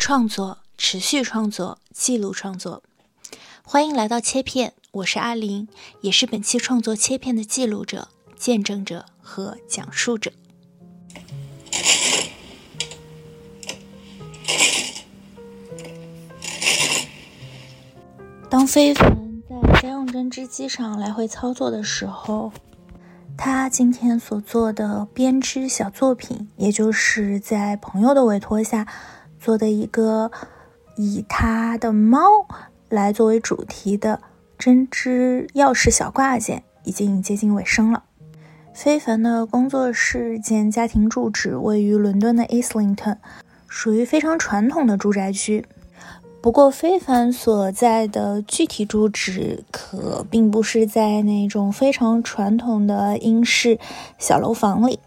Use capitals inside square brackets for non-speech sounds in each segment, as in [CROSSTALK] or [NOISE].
创作，持续创作，记录创作。欢迎来到切片，我是阿林，也是本期创作切片的记录者、见证者和讲述者。当非凡在家用针织机上来回操作的时候，他今天所做的编织小作品，也就是在朋友的委托下做的一个以他的猫来作为主题的针织钥匙小挂件，已经接近尾声了。非凡的工作室兼家庭住址位于伦敦的 Islington，属于非常传统的住宅区。不过，非凡所在的具体住址可并不是在那种非常传统的英式小楼房里，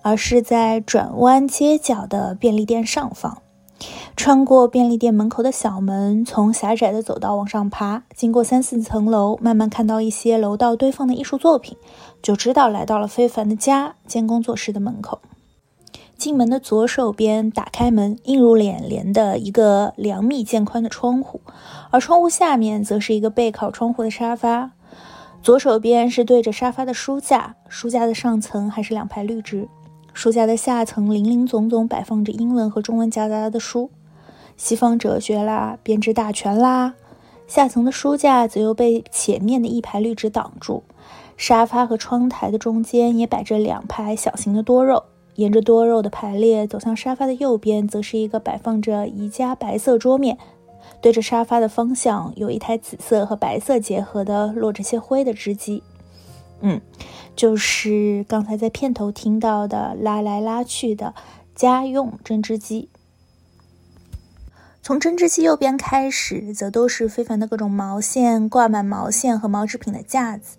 而是在转弯街角的便利店上方。穿过便利店门口的小门，从狭窄的走道往上爬，经过三四层楼，慢慢看到一些楼道堆放的艺术作品，就知道来到了非凡的家兼工作室的门口。进门的左手边，打开门，映入眼帘的一个两米见宽的窗户，而窗户下面则是一个背靠窗户的沙发。左手边是对着沙发的书架，书架的上层还是两排绿植，书架的下层零零总总摆放着英文和中文夹杂的书，西方哲学啦，编织大全啦。下层的书架则又被前面的一排绿植挡住，沙发和窗台的中间也摆着两排小型的多肉。沿着多肉的排列走向沙发的右边，则是一个摆放着宜家白色桌面，对着沙发的方向有一台紫色和白色结合的落着些灰的织机，嗯，就是刚才在片头听到的拉来拉去的家用针织机。从针织机右边开始，则都是非凡的各种毛线、挂满毛线和毛织品的架子。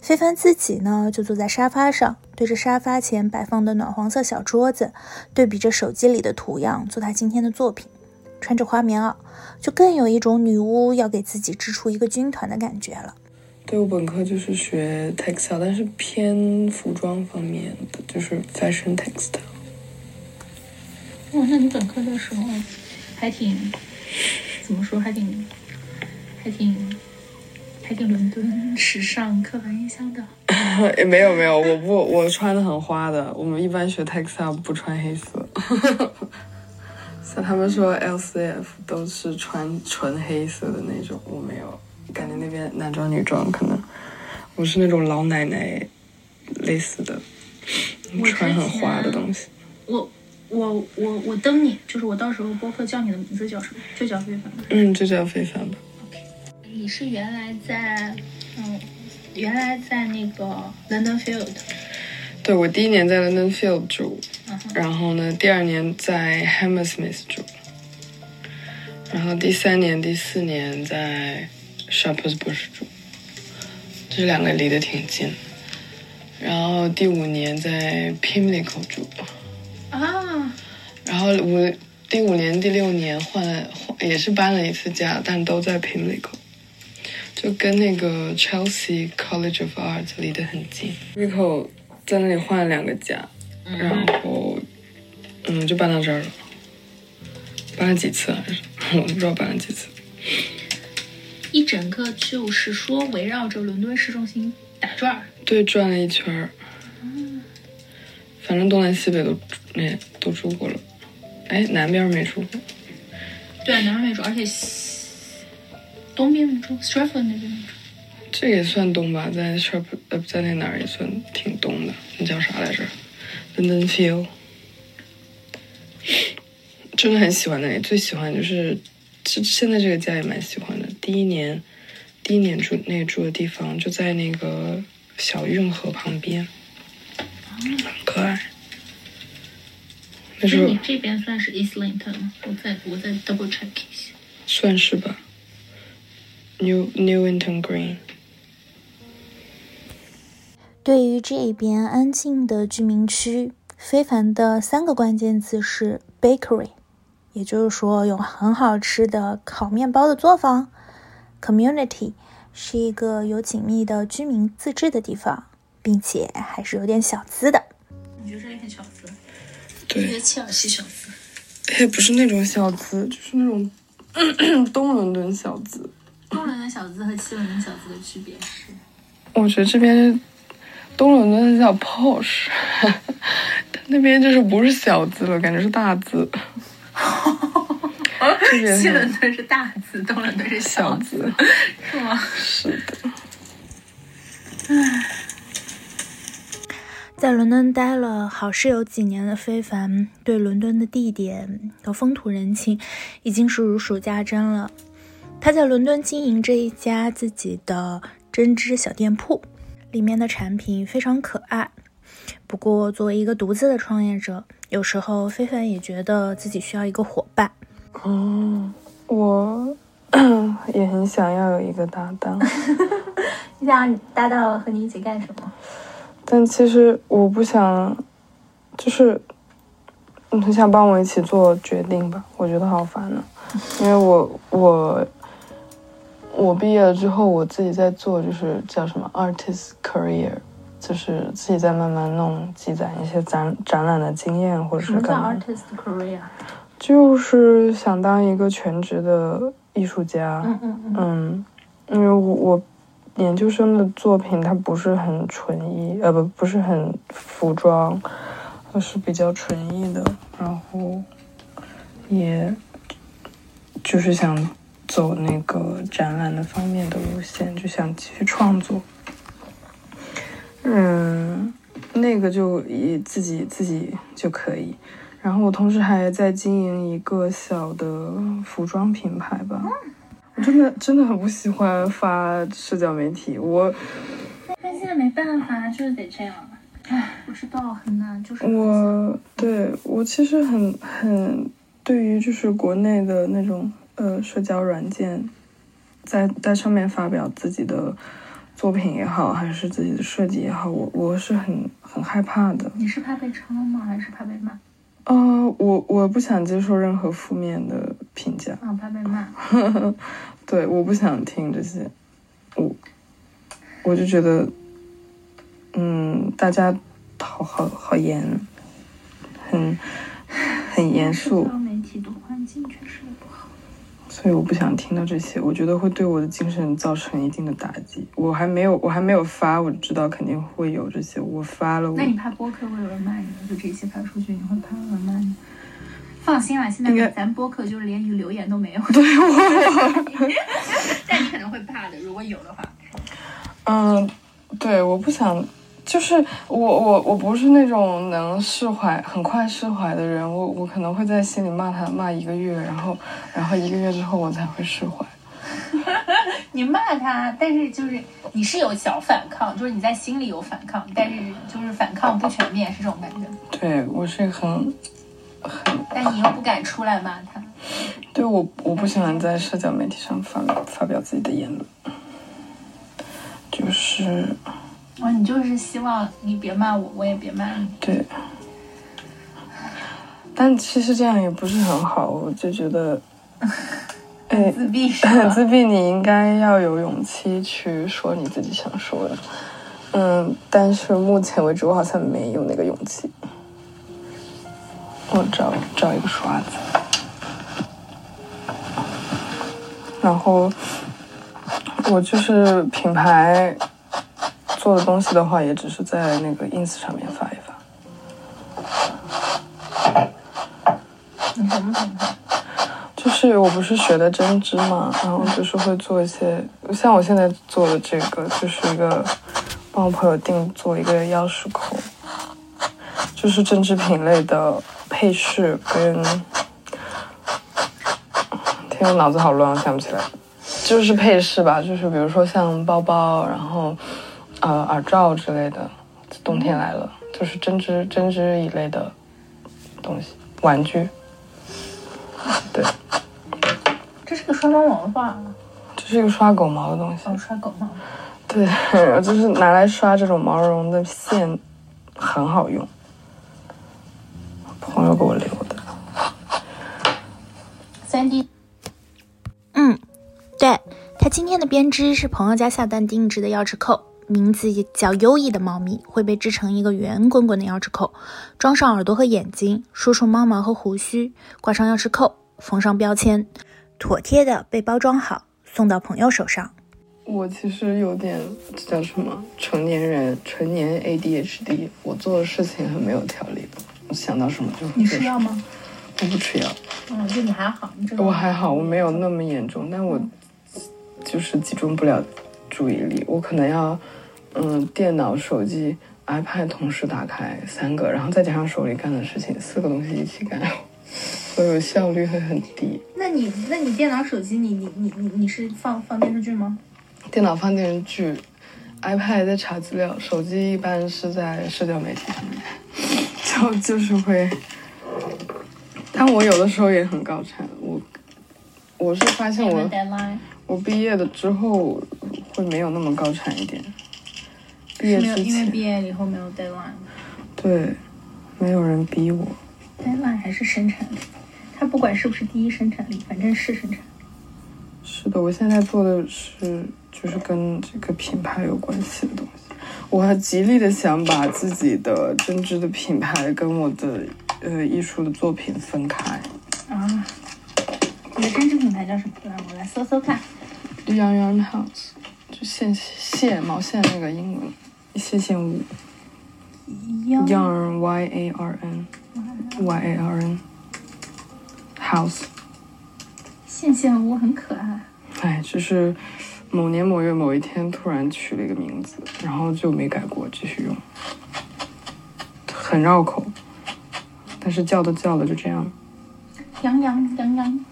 非凡自己呢，就坐在沙发上，对着沙发前摆放的暖黄色小桌子，对比着手机里的图样，做他今天的作品。穿着花棉袄，就更有一种女巫要给自己织出一个军团的感觉了。对我本科就是学 textile，但是偏服装方面的，就是 fashion textile。哦，那你本科的时候还挺，怎么说，还挺，还挺。还挺伦敦时尚刻板印象的，[LAUGHS] 也没有没有，我不我穿的很花的。我们一般学 textile 不穿黑色，[LAUGHS] 像他们说 LCF 都是穿纯黑色的那种，我没有。感觉那边男装女装可能我是那种老奶奶类似的，穿很花的东西。我我我我登你，就是我到时候播客叫你的名字叫什么？就叫非凡吧。嗯，就叫非凡吧。你是原来在，嗯，原来在那个 London Field。对，我第一年在 London Field 住，然后呢，第二年在 Hammersmith 住，然后第三年、第四年在 Shepherd's 住，这两个离得挺近。然后第五年在 Pimlico 住，啊，然后五第五年、第六年换了换，也是搬了一次家，但都在 Pimlico。就跟那个 Chelsea College of Art 离得很近，Rico 在那里换了两个家，然后嗯就搬到这儿了，搬了几次还是？[LAUGHS] 我不知道搬了几次。一整个就是说围绕着伦敦市中心打转儿，对，转了一圈儿。反正东南西北都那都住过了，哎，南边没住过。对，南边没住，而且。东边没住 s t r a f f o r d 那边没住，这也算东吧，在 s h a r p 呃，在那哪儿也算挺东的。那叫啥来着？London Field。真的很喜欢那里，最喜欢就是，现现在这个家也蛮喜欢的。第一年，第一年住那个住的地方就在那个小运河旁边，很可爱。那时候你这边算是 Islington 吗？我再我再 double check 一下。算是吧。New Newington Green。对于这边安静的居民区，非凡的三个关键字是 bakery，也就是说有很好吃的烤面包的作坊。Community 是一个有紧密的居民自治的地方，并且还是有点小资的。你觉得这也很小资？对，切尔西小资。也不是那种小资，就是那种 [CLEARS THROAT] 东伦敦小资。东伦敦小资和西伦敦小资的区别是？我觉得这边东伦敦叫 posh，[LAUGHS] 那边就是不是小资了，感觉是大资。[LAUGHS] 这 [LAUGHS] 边西伦敦是大字，东伦敦是小字，是吗？是的。在伦敦待了好是有几年的非凡，对伦敦的地点和风土人情已经是如数家珍了。他在伦敦经营着一家自己的针织小店铺，里面的产品非常可爱。不过，作为一个独自的创业者，有时候非凡也觉得自己需要一个伙伴。哦，我 [CLEARS THROAT] 也很想要有一个搭档。[LAUGHS] 你想搭档和你一起干什么？但其实我不想，就是你想帮我一起做决定吧？我觉得好烦呢，[LAUGHS] 因为我我。我毕业了之后，我自己在做，就是叫什么 artist career，就是自己在慢慢弄，积攒一些展展览的经验，或者是干嘛。artist career？就是想当一个全职的艺术家。嗯嗯嗯。嗯，因为我我研究生的作品它不是很纯艺，呃不不是很服装，而是比较纯艺的，然后也就是想。走那个展览的方面的路线，就想继续创作。嗯，那个就以自己自己就可以。然后我同时还在经营一个小的服装品牌吧。我真的真的很不喜欢发社交媒体。我但现在没办法，就是得这样。唉，不知道很难，就是我对我其实很很对于就是国内的那种。呃，社交软件，在在上面发表自己的作品也好，还是自己的设计也好，我我是很很害怕的。你是怕被抄吗？还是怕被骂？呃，我我不想接受任何负面的评价。啊，怕被骂。[LAUGHS] 对，我不想听这些。我我就觉得，嗯，大家好好好严，很很严肃。社交媒体的环境确实。所以我不想听到这些，我觉得会对我的精神造成一定的打击。我还没有，我还没有发，我知道肯定会有这些。我发了，那你怕播客会有人骂你吗？就这些发出去，你会怕有人骂你？放心啦，现在咱播客就是连一个留言都没有。对，我 [LAUGHS] 但你可能会怕的，如果有的话。嗯，对，我不想。就是我我我不是那种能释怀很快释怀的人，我我可能会在心里骂他骂一个月，然后然后一个月之后我才会释怀。[LAUGHS] 你骂他，但是就是你是有小反抗，就是你在心里有反抗，但是就是反抗不全面，是这种感觉。对我是很很，但你又不敢出来骂他。对我我不喜欢在社交媒体上发发表自己的言论，就是。哦，你就是希望你别骂我，我也别骂你。对，但其实这样也不是很好，我就觉得，[LAUGHS] 哎，自闭，[LAUGHS] 自闭，你应该要有勇气去说你自己想说的。嗯，但是目前为止，我好像没有那个勇气。我找找一个刷子，然后我就是品牌。做的东西的话，也只是在那个 ins 上面发一发。你什么品牌？就是我不是学的针织嘛，然后就是会做一些，像我现在做的这个，就是一个帮我朋友定做一个钥匙扣，就是针织品类的配饰跟，天，我脑子好乱，我想不起来，就是配饰吧，就是比如说像包包，然后。呃，耳罩之类的，冬天来了，就是针织针织一类的东西，玩具。[LAUGHS] 对，这是个刷毛毛的画。这是一个刷狗毛的东西。哦，刷狗毛。对，[LAUGHS] 就是拿来刷这种毛绒的线，很好用。朋友给我留的。三 D。嗯，对他今天的编织是朋友家下单定制的钥匙扣。名字也叫优异的猫咪会被制成一个圆滚滚的钥匙扣，装上耳朵和眼睛，梳出猫毛和胡须，挂上钥匙扣，缝上标签，妥帖的被包装好，送到朋友手上。我其实有点这叫什么成年人成年 ADHD，我做的事情很没有条理的，我想到什么就你吃药吗？我不吃药，嗯，就你还好，你这个我还好，我没有那么严重，但我就是集中不了注意力，我可能要嗯电脑、手机、iPad 同时打开三个，然后再加上手里干的事情，四个东西一起干，所以效率会很低。那你那你电脑、手机，你你你你你是放放电视剧吗？电脑放电视剧，iPad 在查资料，手机一般是在社交媒体上面，[LAUGHS] 就就是会。但我有的时候也很高产，我我是发现我我毕业了之后会没有那么高产一点。毕业没有，因为毕前，业以后没有 deadline。对，没有人逼我。deadline 还是生产力，它不管是不是第一生产力，反正是生产力。是的，我现在做的是就是跟这个品牌有关系的东西。我还极力的想把自己的针织的品牌跟我的呃艺术的作品分开。啊，你的针织品牌叫什么？来，我来搜搜看。Yarn House，就线线毛线那个英文线线屋，Yarn Y A R N Y A R N House。线线屋很可爱。哎，就是某年某月某一天突然取了一个名字，然后就没改过，继续用，很绕口，但是叫都叫了，就这样。洋洋洋洋，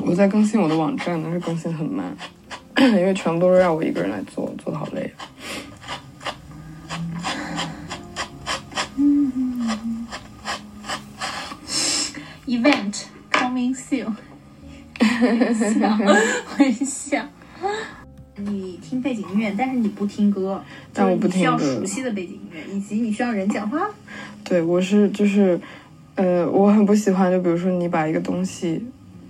我在更新我的网站，但是更新很慢，因为全部都是让我一个人来做，做的好累。event coming soon，[LAUGHS] 笑微笑。你听背景音乐，但是你不听歌，但我不听歌需要熟悉的背景音乐，以及你需要人讲话。对，我是就是，呃，我很不喜欢，就比如说你把一个东西，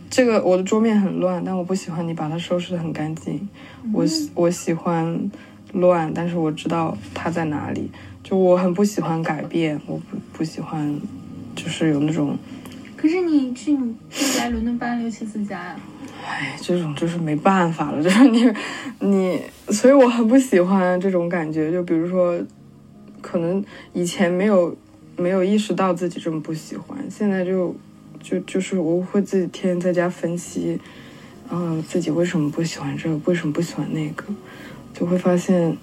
这个我的桌面很乱，但我不喜欢你把它收拾的很干净。我喜我喜欢乱，但是我知道它在哪里。就我很不喜欢改变，我不不喜欢，就是有那种，可是你去你就来伦敦搬六七次家呀，哎，这种就是没办法了，[LAUGHS] 就是你你，所以我很不喜欢这种感觉。就比如说，可能以前没有没有意识到自己这么不喜欢，现在就就就是我会自己天天在家分析，呃，自己为什么不喜欢这个，为什么不喜欢那个，就会发现，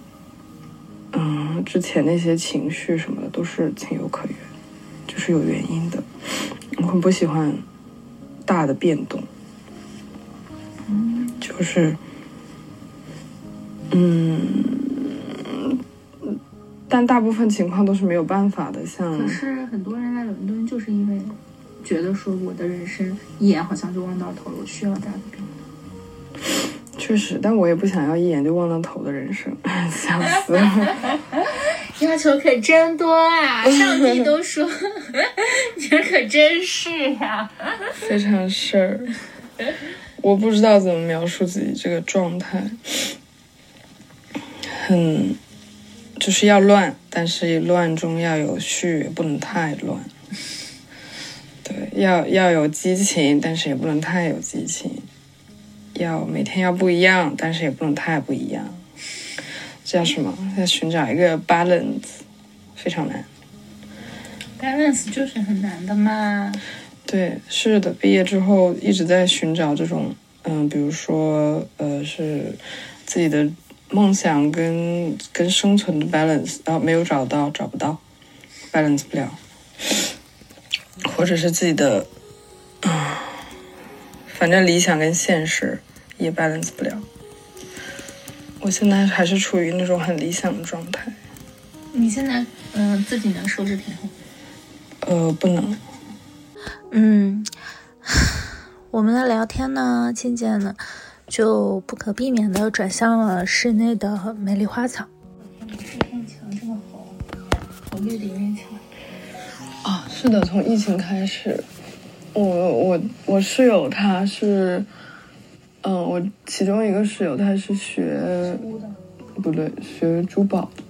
嗯，之前那些情绪什么的都是情有可原，就是有原因的。我很不喜欢大的变动。就是，嗯，但大部分情况都是没有办法的。像可是很多人来伦敦就是因为觉得说我的人生一眼好像就望到头了，我需要大的变化。[LAUGHS] 确实，但我也不想要一眼就望到头的人生，[LAUGHS] 笑死了。[LAUGHS] 要求可真多啊！上帝都说，你这可真是呀、非常事儿。我不知道怎么描述自己这个状态，很就是要乱，但是乱中要有序，不能太乱。对，要要有激情，但是也不能太有激情。要每天要不一样，但是也不能太不一样。这叫什么？在寻找一个 balance，非常难。balance 就是很难的嘛。对，是的，毕业之后一直在寻找这种，嗯，比如说，呃，是自己的梦想跟跟生存的 balance，然后没有找到，找不到，balance 不了，或者是自己的，啊，反正理想跟现实也 balance 不了。我现在还是处于那种很理想的状态，你现在嗯、自己能收支平衡？呃，不能，嗯，[LAUGHS] 我们的聊天呢，渐渐的就不可避免的转向了室内的美丽花草。这面墙这么红，好绿的一面墙。啊，是的，从疫情开始，我我我室友他是，嗯，我其中一个室友他是学不对，学珠宝的，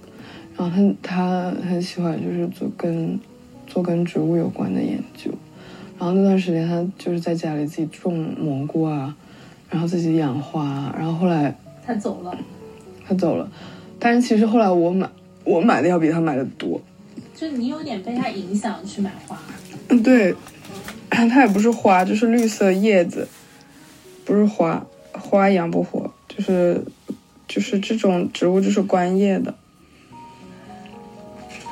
然后他他很喜欢就是做跟做跟植物有关的研究，然后那段时间他就是在家里自己种蘑菇啊，然后自己养花，然后后来他走了，他走了，但是其实后来我买我买的要比他买的多，就你有点被他影响去买花，嗯对，它也不是花，就是绿色叶子，不是花，花养不活，就是就是这种植物就是观叶的，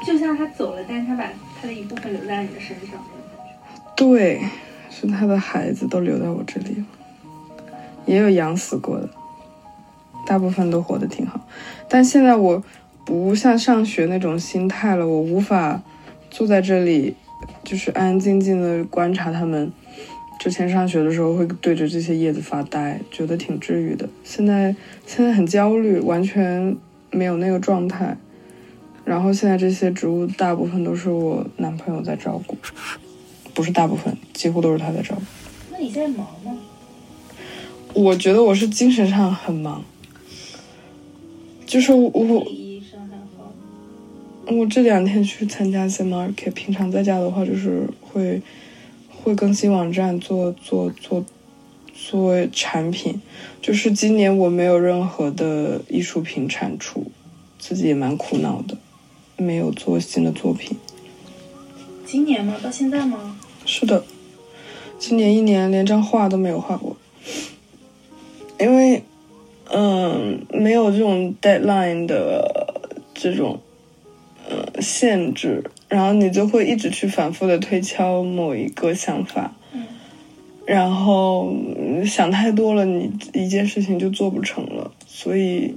就像他走了，但是他把他的一部分留在你的身上。对，是他的孩子都留在我这里了，也有养死过的，大部分都活得挺好。但现在我不像上学那种心态了，我无法坐在这里，就是安安静静的观察他们。之前上学的时候会对着这些叶子发呆，觉得挺治愈的。现在现在很焦虑，完全没有那个状态。然后现在这些植物大部分都是我男朋友在照顾。不是大部分，几乎都是他在照顾。那你现在忙吗？我觉得我是精神上很忙，就是我我我这两天去参加 s market，平常在家的话就是会会更新网站，做做做做产品。就是今年我没有任何的艺术品产出，自己也蛮苦恼的，没有做新的作品。今年吗？到现在吗？是的，今年一年连张画都没有画过，因为，嗯，没有这种 deadline 的这种，呃，限制，然后你就会一直去反复的推敲某一个想法，然后想太多了，你一件事情就做不成了，所以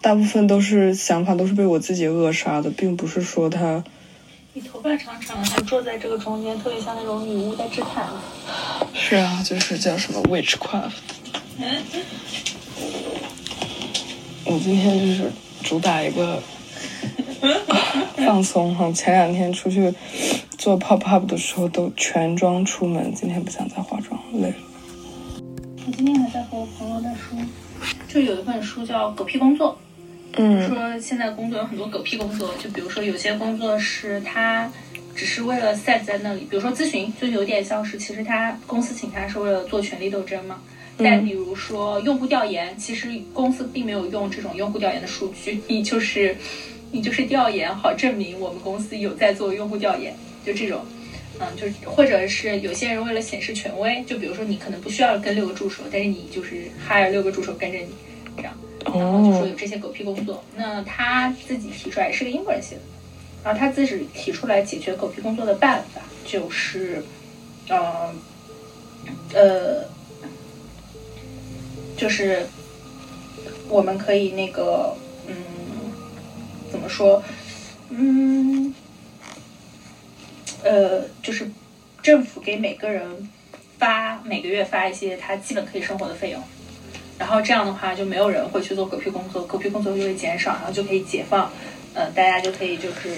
大部分都是想法都是被我自己扼杀的，并不是说他。你头发长长的，还坐在这个中间，特别像那种女巫在织毯子。是啊，就是叫什么 witchcraft。我今天就是主打一个放松哈。前两天出去做 pop up 的时候都全妆出门，今天不想再化妆，累了。我今天还在和我朋友在说，就有一本书叫《狗屁工作》。嗯，说现在工作有很多狗屁工作，就比如说有些工作是他只是为了 set 在那里，比如说咨询，就有点像是其实他公司请他是为了做权力斗争嘛。但比如说用户调研，其实公司并没有用这种用户调研的数据，你就是你就是调研好证明我们公司有在做用户调研，就这种，嗯，就是或者是有些人为了显示权威，就比如说你可能不需要跟六个助手，但是你就是 hire 六个助手跟着你，这样。然后就说有这些狗屁工作，那他自己提出来是个英国人写的，然后他自己提出来解决狗屁工作的办法就是，呃，呃，就是我们可以那个，嗯，怎么说，嗯，呃，就是政府给每个人发每个月发一些他基本可以生活的费用。然后这样的话，就没有人会去做狗屁工作，狗屁工作就会减少，然后就可以解放，呃，大家就可以就是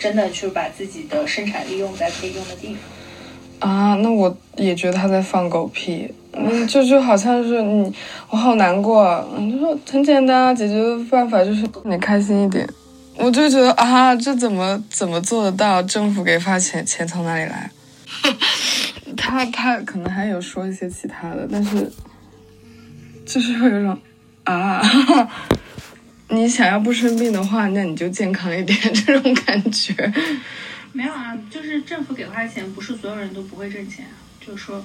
真的去把自己的生产力用在可以用的地方。啊，那我也觉得他在放狗屁，嗯，就就好像是你，我好难过，嗯，就说很简单啊，解决的办法就是你开心一点。我就觉得啊，这怎么怎么做得到？政府给发钱，钱从哪里来？[LAUGHS] 他他可能还有说一些其他的，但是。就是会有种啊，[LAUGHS] 你想要不生病的话，那你就健康一点，这种感觉。没有啊，就是政府给花钱，不是所有人都不会挣钱。就是说，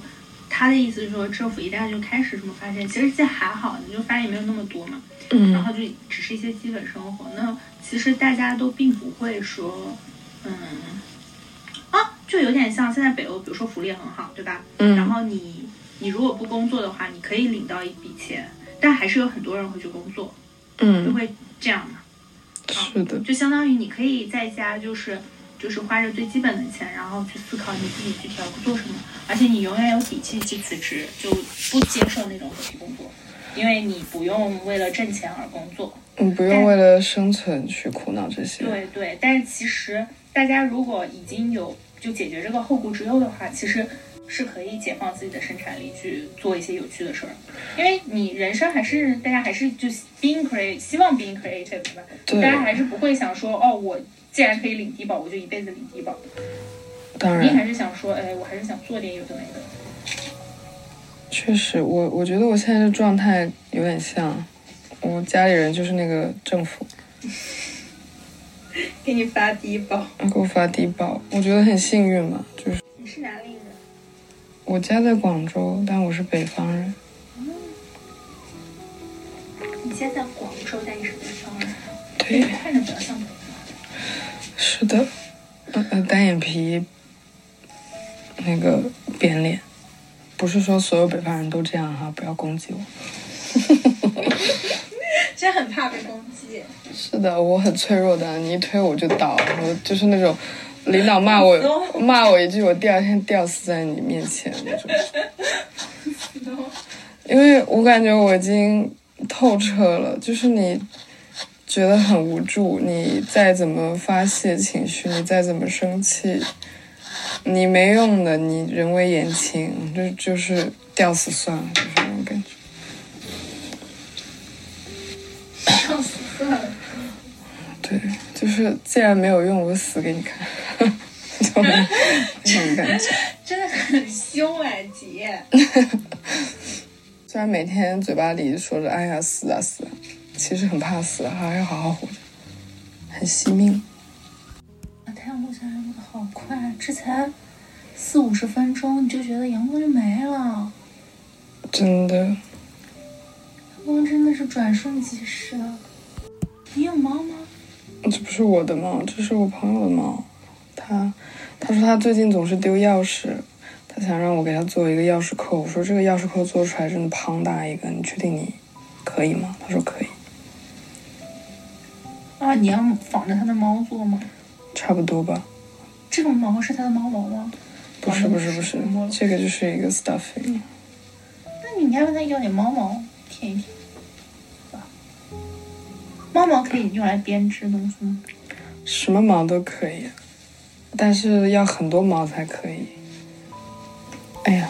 他的意思是说，政府一旦就开始什么发现，其实这还好，你就发也没有那么多嘛。嗯。然后就只是一些基本生活，那其实大家都并不会说，嗯，啊，就有点像现在北欧，比如说福利很好，对吧？嗯。然后你。你如果不工作的话，你可以领到一笔钱，但还是有很多人会去工作，嗯，就会这样嘛。是的，就相当于你可以在家，就是就是花着最基本的钱，然后去思考你自己具体要做什么，而且你永远有底气去辞职，就不接受那种狗屁工作，因为你不用为了挣钱而工作，嗯，不用为了生存去苦恼这些。对对，但是其实大家如果已经有就解决这个后顾之忧的话，其实。是可以解放自己的生产力去做一些有趣的事儿，因为你人生还是大家还是就 being creative，希望 being creative 对吧？大家还是不会想说哦，我既然可以领低保，我就一辈子领低保。当然你还，是想说，哎，我还是想做点有的没的。确实，我我觉得我现在的状态有点像我家里人，就是那个政府 [LAUGHS] 给你发低保，给我发低保，我觉得很幸运嘛。就是你是哪里人？我家在广州，但我是北方人。你现在在广州，但你是北方人，对，看着比较像北方是的，呃呃，单眼皮，那个扁脸，不是说所有北方人都这样哈，不要攻击我。人，真很怕被攻击。是的，我很脆弱的，你一推我就倒，我就是那种领导骂我 [LAUGHS] 骂我一句，我第二天吊死在你面前那种。[LAUGHS] 因为我感觉我已经透彻了，就是你觉得很无助，你再怎么发泄情绪，你再怎么生气，你没用的，你人微言轻，就就是吊死算了，就是那种感觉。吊死算了。对，就是既然没有用，我死给你看，就那种感觉。[LAUGHS] 真的很凶哎，姐。[LAUGHS] 虽然每天嘴巴里说着“哎呀死啊死啊”，其实很怕死，还要好好活着，很惜命。啊，太阳落下来落的好快，这才四五十分钟，你就觉得阳光就没了。真的，阳光真的是转瞬即逝。你有猫吗？这不是我的猫，这是我朋友的猫。他他说他最近总是丢钥匙，他想让我给他做一个钥匙扣。我说这个钥匙扣做出来真的庞大一个，你确定你可以吗？他说可以，啊，你要仿着它的猫做吗？差不多吧。这种毛是它的猫毛吗？不是不是不是哦，这个就是一个 stuffing。那你应该问他要点猫毛舔一舔，吧？猫毛可以用来编织东西吗？什么毛都可以，但是要很多毛才可以。哎呀，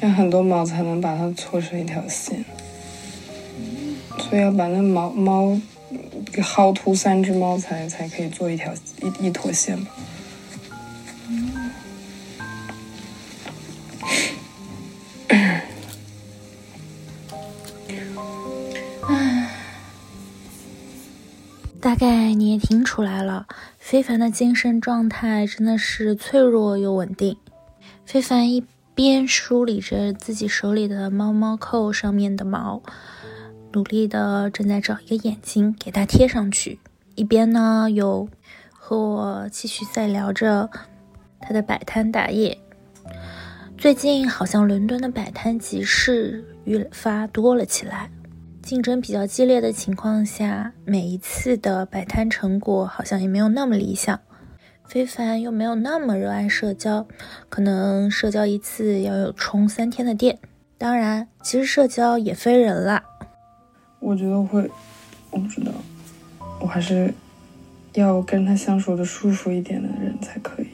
要很多毛才能把它搓成一条线，所以要把那毛猫给薅秃三只猫才才可以做一条一一坨线吧。大概你也听出来了，非凡的精神状态真的是脆弱又稳定。非凡一边梳理着自己手里的猫猫扣上面的毛，努力的正在找一个眼睛给它贴上去，一边呢有和我继续在聊着他的摆摊打野。最近好像伦敦的摆摊集市愈发多了起来。竞争比较激烈的情况下，每一次的摆摊成果好像也没有那么理想。非凡又没有那么热爱社交，可能社交一次要有充三天的电。当然，其实社交也分人啦。我觉得会，我不知道，我还是要跟他相处的舒服一点的人才可以。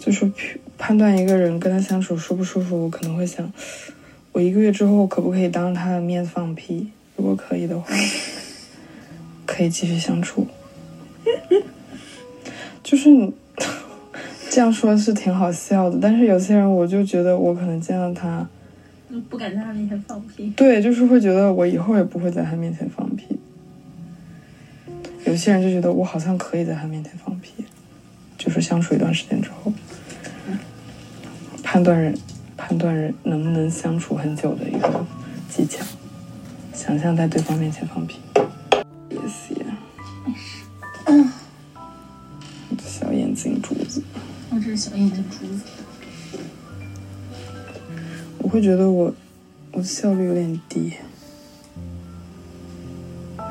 就是判断一个人跟他相处舒不舒服，我可能会想，我一个月之后可不可以当他的面放屁？如果可以的话，[LAUGHS] 可以继续相处。就是你 [LAUGHS] 这样说是挺好笑的，但是有些人我就觉得我可能见到他，不敢在他面前放屁。对，就是会觉得我以后也不会在他面前放屁。有些人就觉得我好像可以在他面前放屁，就是相处一段时间之后，判断人判断人能不能相处很久的一个技巧。想象在对方面前放屁，会觉得我我效率有点低。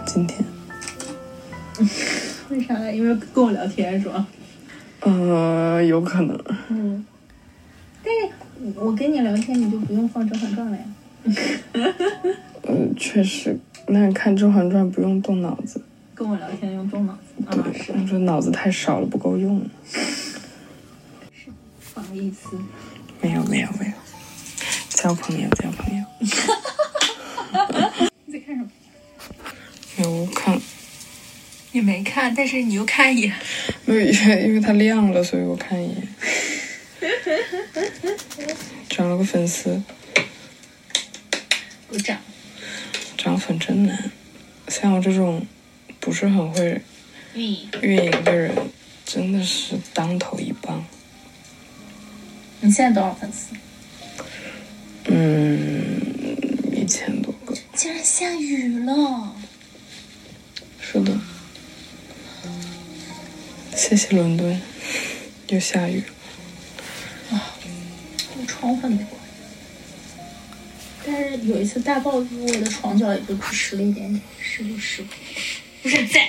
今天，为啥？因为跟我聊天是吧？呃，有可能。嗯。但是我跟你聊天，你就不用放《甄嬛传》了呀。嗯，[LAUGHS] 确实，那看《甄嬛传》不用动脑子。跟我聊天用动脑子啊，对，是我说脑子太少了，不够用。不好意思？没有没有没有，交朋友交朋友。[LAUGHS] 你在看什么？没有我看，你没看，但是你又看一眼。因为因为它亮了，所以我看一眼。涨了个粉丝，鼓掌。涨粉真难。像我这种不是很会。运营的人，真的是当头一棒。你现在多少粉丝？嗯，一千多个。竟然下雨了。是的。谢谢伦敦，又下雨了。啊，我床很多。但是有一次大暴雨，我的床脚也就湿了一点点，湿不湿？不是在。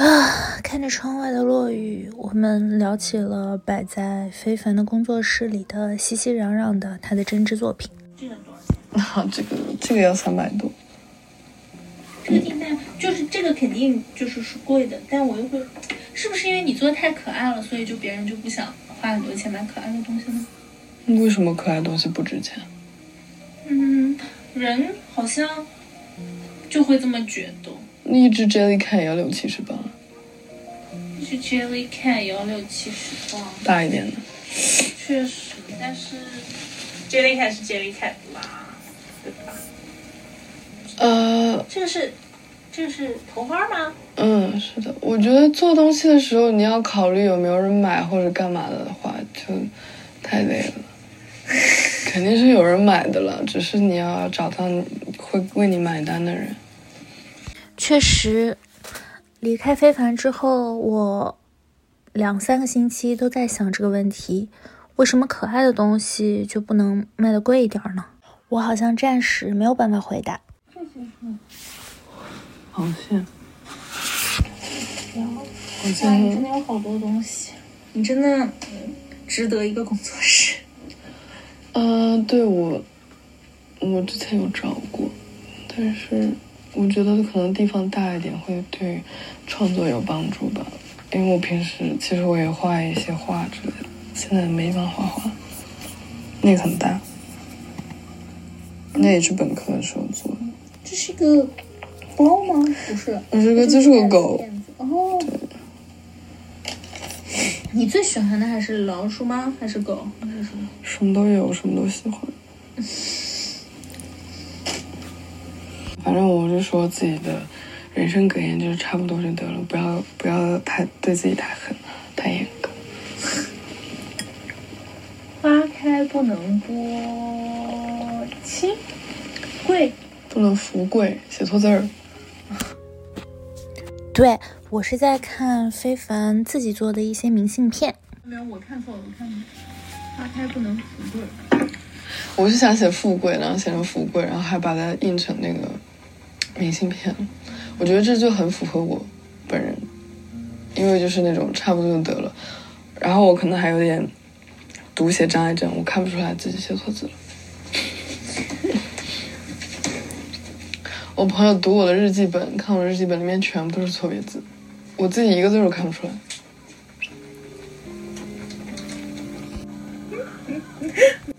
啊，看着窗外的落雨，我们聊起了摆在非凡的工作室里的熙熙攘攘的他的针织作品。这个多少钱？[LAUGHS] 啊，这个这个要三百多。这个订单就是这个肯定就是是贵的，但我又会，是不是因为你做的太可爱了，所以就别人就不想花很多钱买可爱的东西呢？为什么可爱东西不值钱？嗯，人好像就会这么觉得。一只 Jellycat 也要六七十磅，一只 Jellycat 也要六七十磅，大一点的。确实，但是 Jellycat 是 Jellycat 啦，对吧？呃，这个是这个是头花吗？嗯，是的。我觉得做东西的时候，你要考虑有没有人买或者干嘛的话，就太累了。肯定是有人买的了，只是你要找到会为你买单的人。确实，离开非凡之后，我两三个星期都在想这个问题：为什么可爱的东西就不能卖的贵一点呢？我好像暂时没有办法回答。这些是螃蟹。哇，你真的有好多东西，你真的值得一个工作室。嗯，对我，我之前有找过，但是我觉得可能地方大一点会对创作有帮助吧。因为我平时其实我也画一些画之类的，现在没地方画画。那个很大，那也是本科的时候做的。这是一个包吗？不是，这个就是个狗。哦。你最喜欢的还是老鼠吗？还是狗？还是什么？什么都有，什么都喜欢。[LAUGHS] 反正我就说自己的人生格言就是差不多就得了，不要不要太对自己太狠，太严格。花开不能播亲，贵不能福贵，写错字儿。[LAUGHS] 对。我是在看非凡自己做的一些明信片。没有，我看错了，我看花开不能富贵。我是想写富贵，然后写成富贵，然后还把它印成那个明信片。我觉得这就很符合我本人，因为就是那种差不多就得了。然后我可能还有点读写障碍症，我看不出来自己写错字了。我朋友读我的日记本，看我日记本里面全部都是错别字。我自己一个字都看不出来，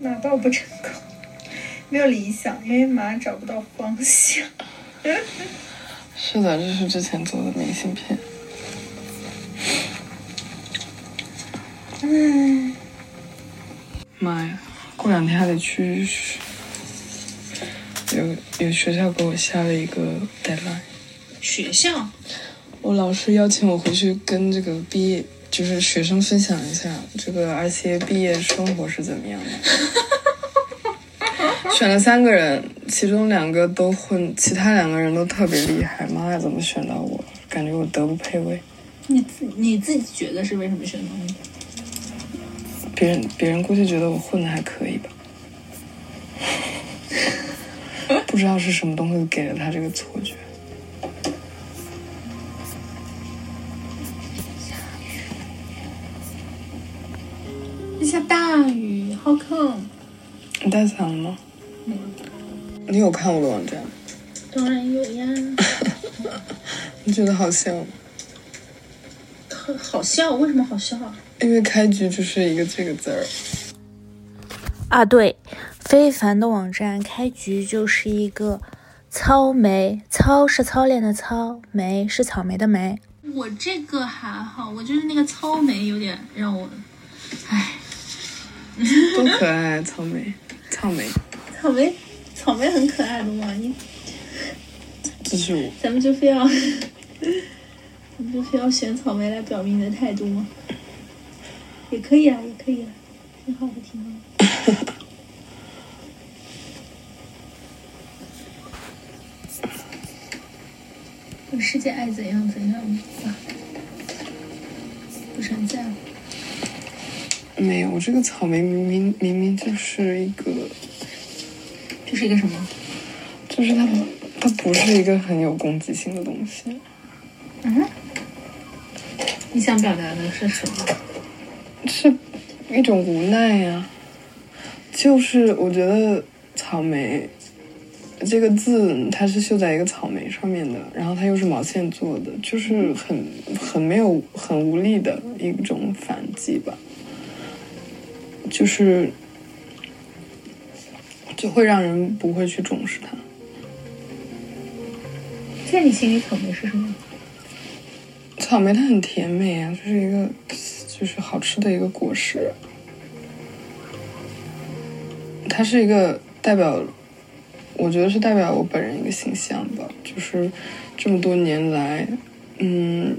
[LAUGHS] 马到不成功，没有理想，因为马找不到方向。[LAUGHS] 是的，这是之前做的明信片。嗯，妈呀，过两天还得去，有有学校给我下了一个 deadline。学校。我老师邀请我回去跟这个毕业，就是学生分享一下这个 RCA 毕业生活是怎么样的。[LAUGHS] [LAUGHS] 选了三个人，其中两个都混，其他两个人都特别厉害。妈呀，怎么选到我？感觉我德不配位。你自你自己觉得是为什么选到你？别人别人估计觉得我混的还可以吧。[LAUGHS] 不知道是什么东西给了他这个错觉。下大雨，好坑。你带伞了吗？嗯。你有看我的网站？当然有呀。[LAUGHS] 你觉得好笑吗？好笑，为什么好笑啊？因为开局就是一个这个字儿。啊，对，非凡的网站开局就是一个糙莓，糙是操练的糙，莓是草莓的莓。我这个还好，我就是那个糙莓有点让我，唉，多可爱，啊草莓，草莓，草莓，草莓很可爱的嘛，你，这是我，咱们就非要，[LAUGHS] 咱们就非要选草莓来表明你的态度吗？也可以啊，也可以啊，挺好的，挺好的。[LAUGHS] 世界爱怎样怎样吧，不是很在乎。没有，这个草莓明明明明就是一个，就是一个什么？就是它，它不是一个很有攻击性的东西。嗯？你想表达的是什么？是一种无奈呀。就是我觉得草莓。这个字它是绣在一个草莓上面的，然后它又是毛线做的，就是很很没有很无力的一种反击吧，就是就会让人不会去重视它。在你心里，草莓是什么？草莓它很甜美啊，就是一个就是好吃的一个果实，它是一个代表。我觉得是代表我本人一个形象吧，就是这么多年来，嗯，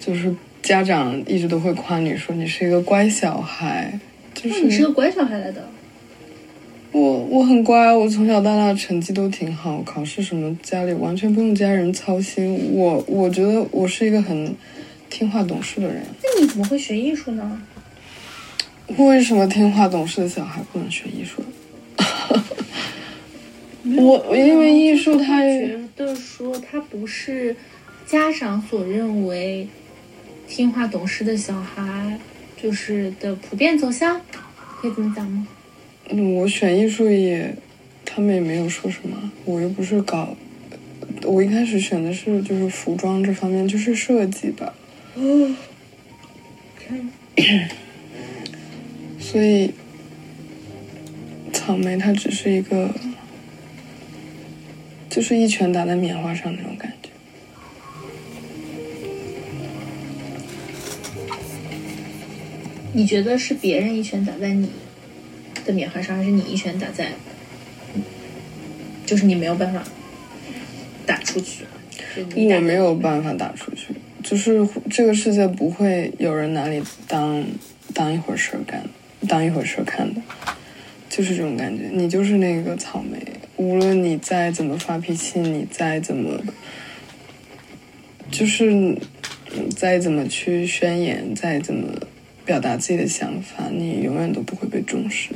就是家长一直都会夸你说你是一个乖小孩，就是你是个乖小孩来的。我我很乖，我从小到大成绩都挺好，考试什么家里完全不用家人操心。我我觉得我是一个很听话懂事的人。那你怎么会学艺术呢？[LAUGHS] 为什么听话懂事的小孩不能学艺术？[LAUGHS] 我因为艺术，他觉得说他不是家长所认为听话懂事的小孩，就是的普遍走向，可以这么讲吗？嗯，我选艺术也，他们也没有说什么。我又不是搞，我一开始选的是就是服装这方面，就是设计吧。哦，[CLEARS THROAT] 所以草莓它只是一个。就是一拳打在棉花上那种感觉。你觉得是别人一拳打在你的棉花上，还是你一拳打在？就是你没有办法打出去。我没有办法打出去，就是这个世界不会有人拿你当当一回事干，当一回事看的，就是这种感觉。你就是那个草莓。无论你再怎么发脾气，你再怎么，就是再怎么去宣言，再怎么表达自己的想法，你永远都不会被重视。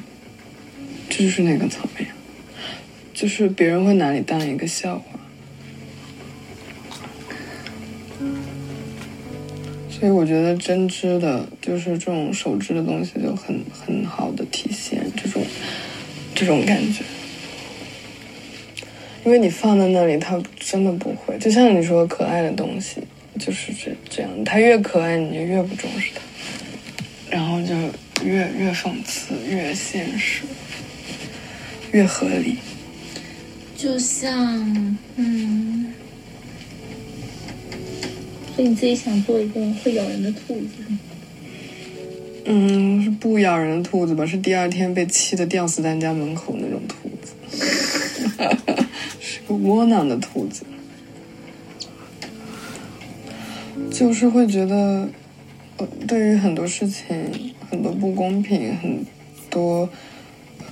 这就是那个草莓，就是别人会拿你当一个笑话。所以我觉得针织的，就是这种手织的东西，就很很好的体现这种这种感觉。因为你放在那里，它真的不会。就像你说，可爱的东西就是这这样，它越可爱，你就越不重视它，然后就越越讽刺，越现实，越合理。就像，嗯，所以你自己想做一个会咬人的兔子？嗯，是不咬人的兔子吧？是第二天被气的吊死在家门口那种兔子。[LAUGHS] 是个窝囊的兔子，就是会觉得，对于很多事情，很多不公平，很多，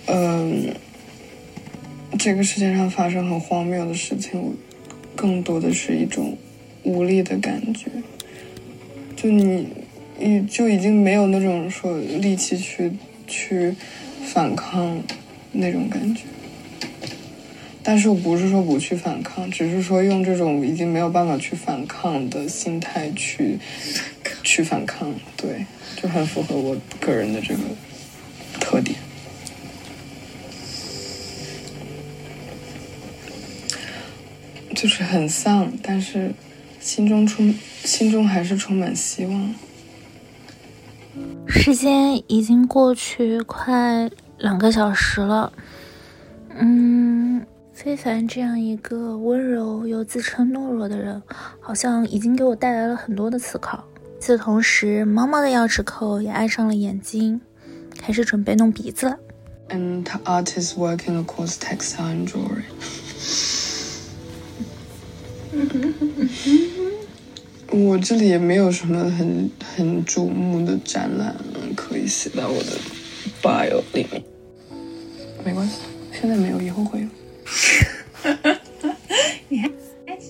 嗯，这个世界上发生很荒谬的事情，更多的是一种无力的感觉。就你，你就已经没有那种说力气去去反抗那种感觉。但是我不是说不去反抗，只是说用这种已经没有办法去反抗的心态去去反抗，对，就很符合我个人的这个特点。就是很丧，但是心中充心中还是充满希望。时间已经过去快两个小时了，嗯，非凡这样一个温柔又自称懦弱的人，好像已经给我带来了很多的思考。与此同时，猫猫的钥匙扣也爱上了眼睛，开始准备弄鼻子了。And artists working across textile and jewelry. [LAUGHS] 我这里也没有什么很很瞩目的展览可以写到我的 bio 里面，没关系，现在没有，以后会有。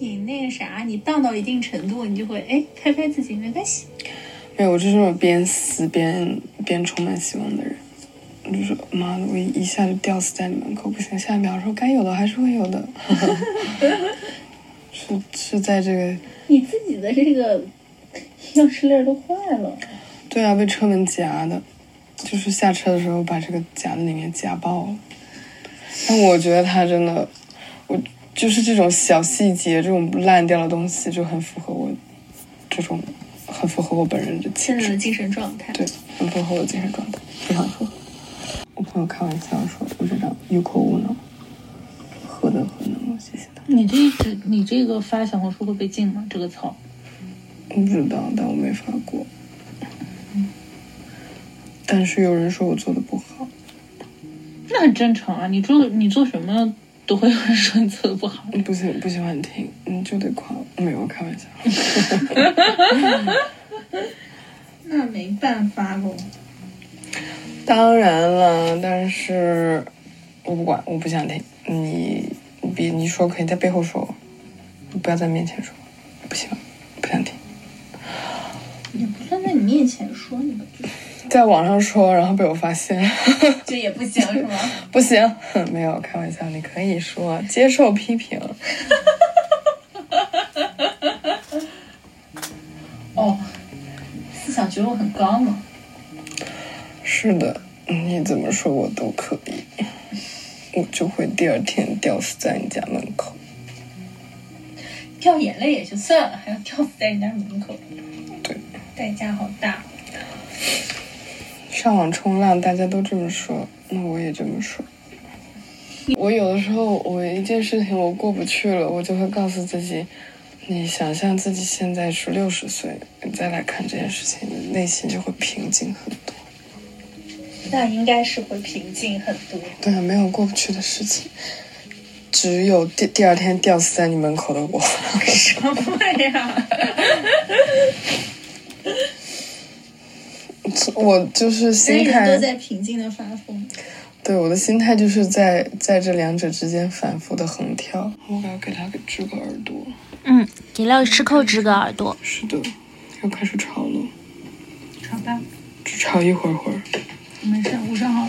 你那个啥，你荡到一定程度，你就会哎拍拍自己，没关系。没有，我就是那种边死边边充满希望的人。我就说妈的，我一下就吊死在你门口，不行，下一秒说该有的还是会有的。[LAUGHS] 是是在这个你自己的这个钥匙链都坏了。对啊，被车门夹的，就是下车的时候把这个夹在里面夹爆了。但我觉得他真的，我就是这种小细节，这种烂掉的东西就很符合我这种，很符合我本人的气质，现在的精神状态。对，很符合我的精神状态，非常符合。我朋友开玩笑说，我这张有口无脑，何德何能？谢谢他。你这这你这个发小红书会被禁吗？这个草，我不知道，但我没发过。但是有人说我做的不好，那很正常啊。你做你做什么都会有人说你做的不好。不喜不喜欢听，你就得夸我。没有开玩笑。[LAUGHS] [LAUGHS] 那没办法喽。当然了，但是我不管，我不想听。你你别你说可以在背后说我，你不要在面前说，不行，不想听。也不算在你面前说你吧，就是在网上说，然后被我发现，[LAUGHS] 这也不行是吗？不行，[LAUGHS] 没有开玩笑，你可以说，接受批评。哦，思想觉悟很高嘛。是的，你怎么说我都可以，我就会第二天吊死在你家门口。掉眼泪也就算了，还要吊死在人家门口，对，代价好大。上网冲浪，大家都这么说，那我也这么说。我有的时候，我一件事情我过不去了，我就会告诉自己，你想象自己现在是六十岁，你再来看这件事情，你内心就会平静很多。那应该是会平静很多。对啊，没有过不去的事情，只有第第二天吊死在你门口的我。什么呀？[LAUGHS] 我就是心态都，在平静的发疯。对我的心态就是在在这两者之间反复的横跳。我要给他给织个耳朵。嗯，给钥匙扣织个耳朵。是的，要开始炒了，吵吧，只炒一会儿会儿。没事，我上好。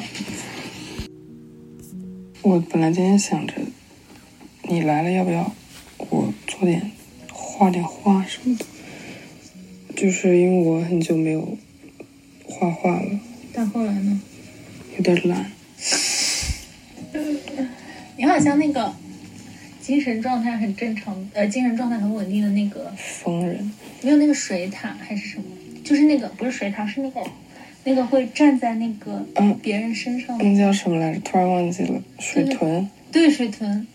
我本来今天想着，你来了要不要我做点画点画什么的，就是因为我很久没有画画了，但后来呢？有点懒。你好像那个精神状态很正常，呃，精神状态很稳定的那个，疯人，没有那个水獭还是什么？就是那个不是水獭，是那个那个会站在那个嗯别人身上的，那叫什么来着？突然忘记了。水豚。对水豚。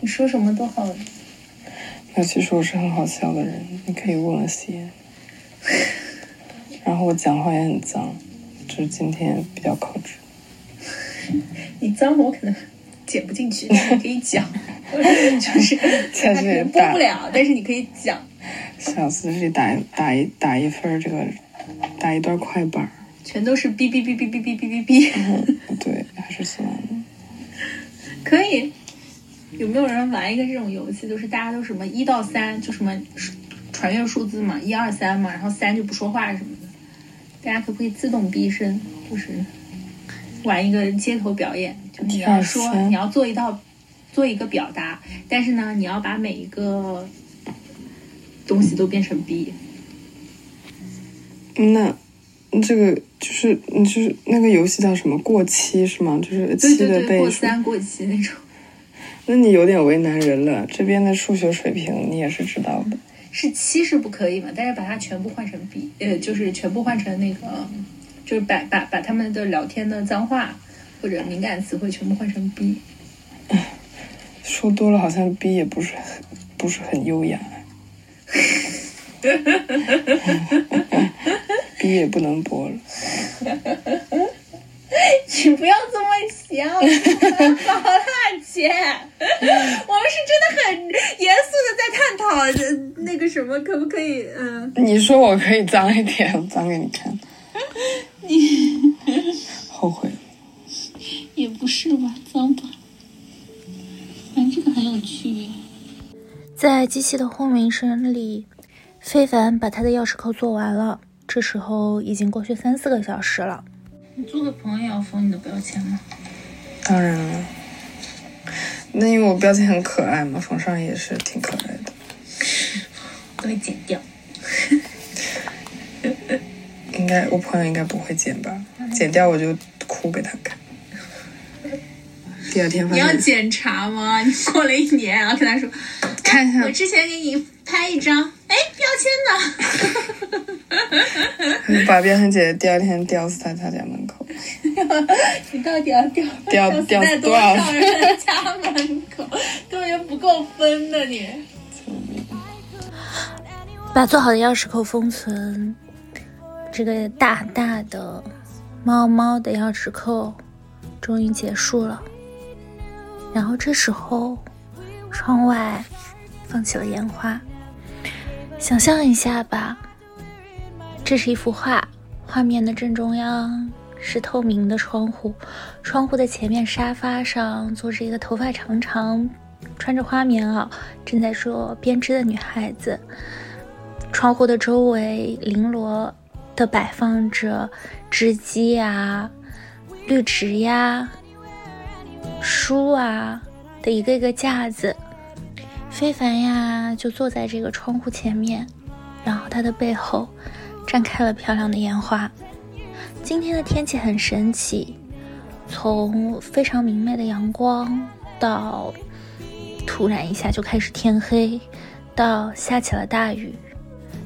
你说什么都好，那其实我是很好笑的人，你可以问问西安。[LAUGHS] 然后我讲话也很脏，就是今天比较克制。[LAUGHS] 你脏我可能剪不进去，可以讲，[LAUGHS] 就是在这里它可能播不了，但是你可以讲。小子，这里打一打一打一份这个，打一段快板。全都是哔哔哔哔哔哔哔哔哔，嗯，对，还是算了。可以。有没有人玩一个这种游戏？就是大家都什么一到三，就什么传阅数字嘛，一二三嘛，然后三就不说话什么的。大家可不可以自动逼身？就是玩一个街头表演，就是你要说你要做一道做一个表达，但是呢，你要把每一个东西都变成 B。那这个就是你就是那个游戏叫什么？过期是吗？就是对七对对，过的倍数。三过期那种。那你有点为难人了。这边的数学水平你也是知道的。是七是不可以嘛？但是把它全部换成 B，呃，就是全部换成那个，就是把把把他们的聊天的脏话或者敏感词汇全部换成 B。说多了好像 B 也不是很不是很优雅。[LAUGHS] B 也不能播了。[LAUGHS] 你不要这么想，好啦，姐，我们是真的很严肃的在探讨那个什么，可不可以？嗯，你说我可以脏一点，我脏给你看。你 [LAUGHS] 后悔。也不是吧，脏吧。反正这个很有趣。在机器的轰鸣声里，非凡把他的钥匙扣做完了。这时候已经过去三四个小时了。你做个朋友也要封你的标签吗？当然了，那因为我标签很可爱嘛，封上也是挺可爱的。都会剪掉。应该我朋友应该不会剪吧？剪掉我就哭给他看。第二天发你要，检查吗？你过了一年，然后跟他说，看一下我之前给你拍一张，签呢？把彪痕姐姐，第二天吊死在他家门口。你到底要掉 [LAUGHS] 掉死在多少少人家门口？根本就不够分的你。[LAUGHS] 把做好的钥匙扣封存，这个大大的猫猫的钥匙扣终于结束了。然后这时候，窗外放起了烟花。想象一下吧，这是一幅画，画面的正中央是透明的窗户，窗户的前面沙发上坐着一个头发长长、穿着花棉袄、正在做编织的女孩子。窗户的周围绫罗的摆放着织机呀、绿植呀、书啊的一个一个架子。非凡呀就坐在这个窗户前面，然后他的背后绽开了漂亮的烟花。今天的天气很神奇，从非常明媚的阳光到突然一下就开始天黑，到下起了大雨。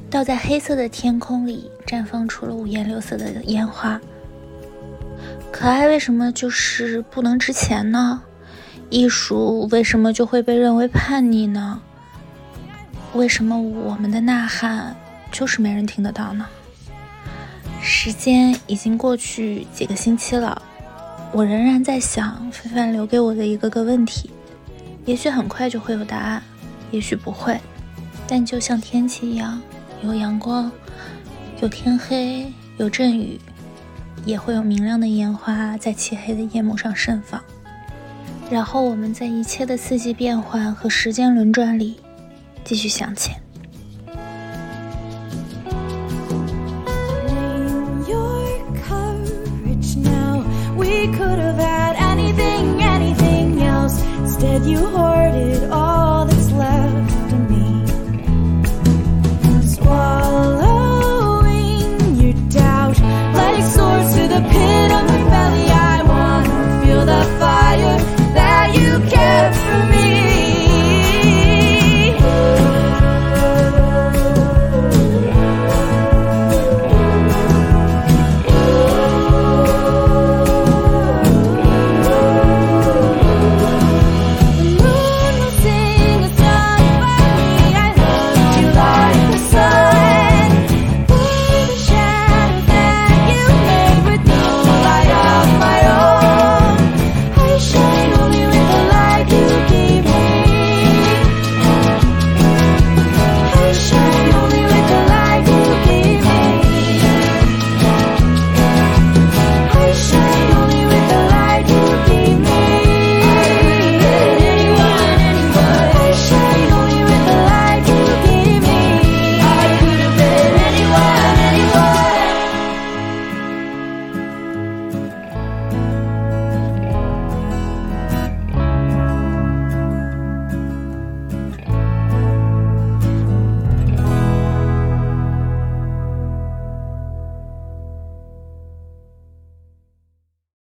到在黑色的天空里绽放出了五颜六色的烟花。可爱为什么就是不能值钱呢？艺术为什么就会被认为叛逆呢？为什么我们的呐喊就是没人听得到呢？时间已经过去几个星期了，我仍然在想非凡留给我的一个个问题，也许很快就会有答案，也许不会，但就像天气一样。有阳光，有天黑，有阵雨，也会有明亮的烟花在漆黑的夜幕上盛放。然后我们在一切的四季变换和时间轮转里，继续向前。your courage now. We could have